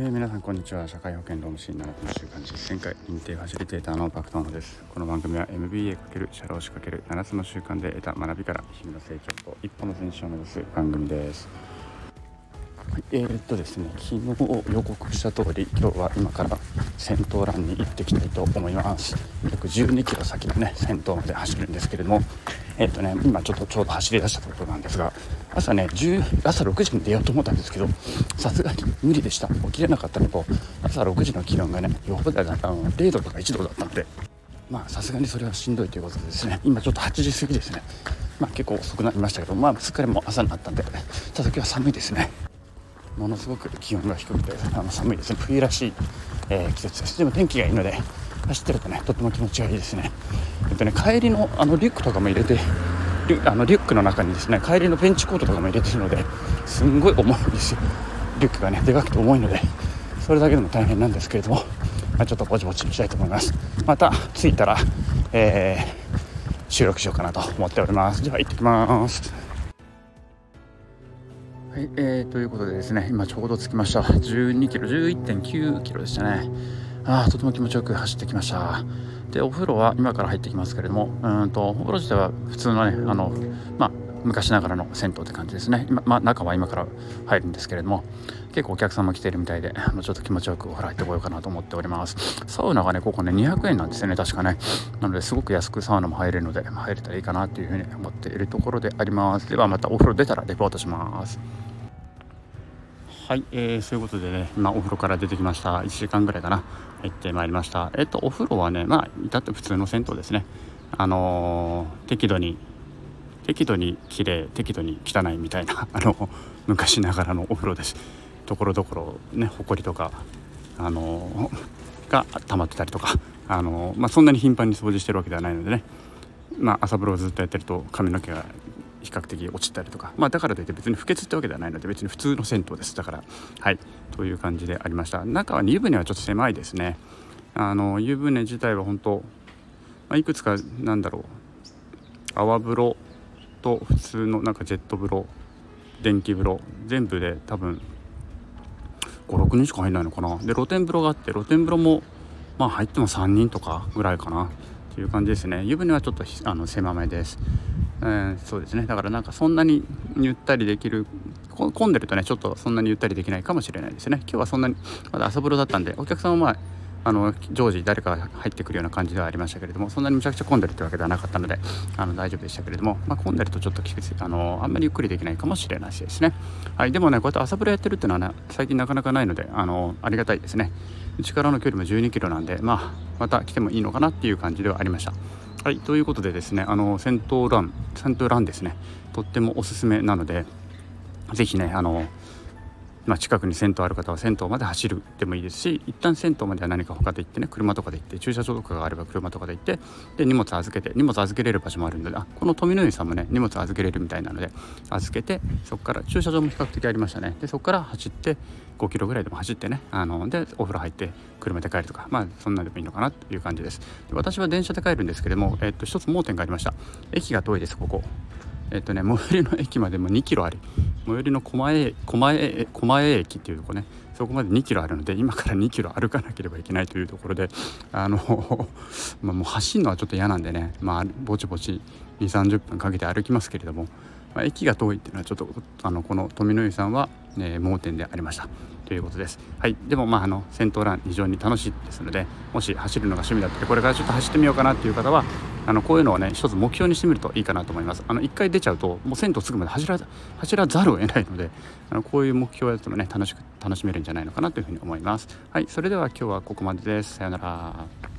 えー、皆さんこんにちは。社会保険労務士7分週間実践会認定ファシリテーターのバクトーノです。この番組は MBA× 社労士 ×7 つの習慣で得た学びから日々の成長と一歩の前進を目指す番組です。はい、えー、っとですね昨日予告した通り今日は今から先頭ランに行ってきたいと思います。約12キロ先のね先頭まで走るんですけれどもえっとね今ちょっとちょうど走り出したところなんですが朝ね10朝6時に出ようと思ったんですけどさすがに無理でした。起きれなかったのと朝6時の気温がねよほどあの0度とか1度だったのでまあさすがにそれはしんどいということでですね今ちょっと8時過ぎですね。まあ結構遅くなりましたけどまあすっかりもう朝になったんでただ今は寒いですね。ものすごく気温が低くてあの寒いですね。冬らしい、えー、季節です。でも天気がいいので走ってるとねとても気持ちがいいですね。えっとね帰りのあのリュックとかも入れてリュあのリュックの中にですね帰りのベンチコートとかも入れてるのですんごい重いんですよ。リュックがねでかくて重いのでそれだけでも大変なんですけれども、まあ、ちょっとぼちぼちにしたいと思います。また着いたら、えー、収録しようかなと思っております。では行ってきます。はい、えー、ということでですね今ちょうど着きました。12キロ11.9キロでしたね。あとても気持ちよく走ってきました。でお風呂は今から入ってきますけれどもうんとお風呂自体は普通のねあのまあ昔ながらの銭湯って感じですね。今、まあ、中は今から入るんですけれども結構お客さんも来ているみたいでちょっと気持ちよくお風呂入ってこようかなと思っております。サウナがねここね200円なんですよね確かね。なのですごく安くサウナも入れるので入れたらいいかなというふうに思っているところであります。ではまたお風呂出たらレポートします。はい、えー、そういうことでね、今お風呂から出てきました。1時間ぐらいかな、行ってまいりました。えっと、お風呂はね、まあ、至って普通の銭湯ですね。あのー、適度に、適度に綺麗、適度に汚いみたいな、あの、昔ながらのお風呂です。ところどころ、ね、ほこりとか、あのー、が溜まってたりとか、あのまあ、そんなに頻繁に掃除してるわけではないのでね、まあ、朝風呂をずっとやってると髪の毛が比較的落ちたりとか、まあ、だからといって別に不潔ってわけではないので別に普通の銭湯です。だからはい。という感じでありました。中は湯船はちょっと狭いですね。あの湯船自体は本当、まあ、いくつかなんだろう。泡風呂と普通のなんかジェット風呂電気風呂全部で多分56人しか入んないのかな。で露天風呂があって露天風呂もまあ入っても3人とかぐらいかな。っていう感じですね。湯船はちょっとあの狭めです。うん、そうですね。だからなんかそんなにゆったりできる混んでるとねちょっとそんなにゆったりできないかもしれないですね。今日はそんなにまだ朝風呂だったんでお客さんはまああの常時誰かが入ってくるような感じではありましたけれどもそんなにむちゃくちゃ混んでるってわけではなかったのであの大丈夫でしたけれども、まあ、混んでるとちょっときついあのあんまりゆっくりできないかもしれないしですね、はい、でもねこうやって朝風呂やってるっていうのはね最近なかなかないのであのありがたいですね。うちからの距離も1 2キロなんでまあまた来てもいいのかなっていう感じではありました。はいということでですねあの戦闘ラン戦闘ランですね。とってもおすすめなので是非ねあのまあ、近くに銭湯ある方は銭湯まで走るでもいいですし一旦銭湯までは何か他で行ってね車とかで行って駐車場とかがあれば車とかで行ってで荷物預けて荷物預けれる場所もあるのであこの富の湯さんもね荷物預けれるみたいなので預けてそこから駐車場も比較的ありましたね。でそこから走って5キロぐらいでも走ってねあのでお風呂入って車で帰るとかまあそんなでもいいのかなという感じです。で私は電車で帰るんですけども、えっと一つ盲点がありました。駅が遠いですここ。えっとね最寄りの駅までも2キロあり。最寄りの狛江狛江狛江駅っていうとこね。そこまで2キロあるので今から2キロ歩かなければいけないというところであの まあもう走るのはちょっと嫌なんでね。まあぼちぼち2 3 0分かけて歩きますけれども、まあ、駅が遠いっていうのはちょっとあのこの富の湯さんは、ね、盲点でありました。ということです。はい、でもまああの戦闘ラン非常に楽しいですのでもし走るのが趣味だったりこれからちょっと走ってみようかなっていう方はあのこういうのをね一つ目標にしてみるといいかなと思います。あの1回出ちゃうともう銭湯すぐまで走ら走らざるを得ないのであのこういう目標をやるとね楽しく楽しめるんじゃないのかなというふうに思います。はい、それでは今日はここまでです。さようなら。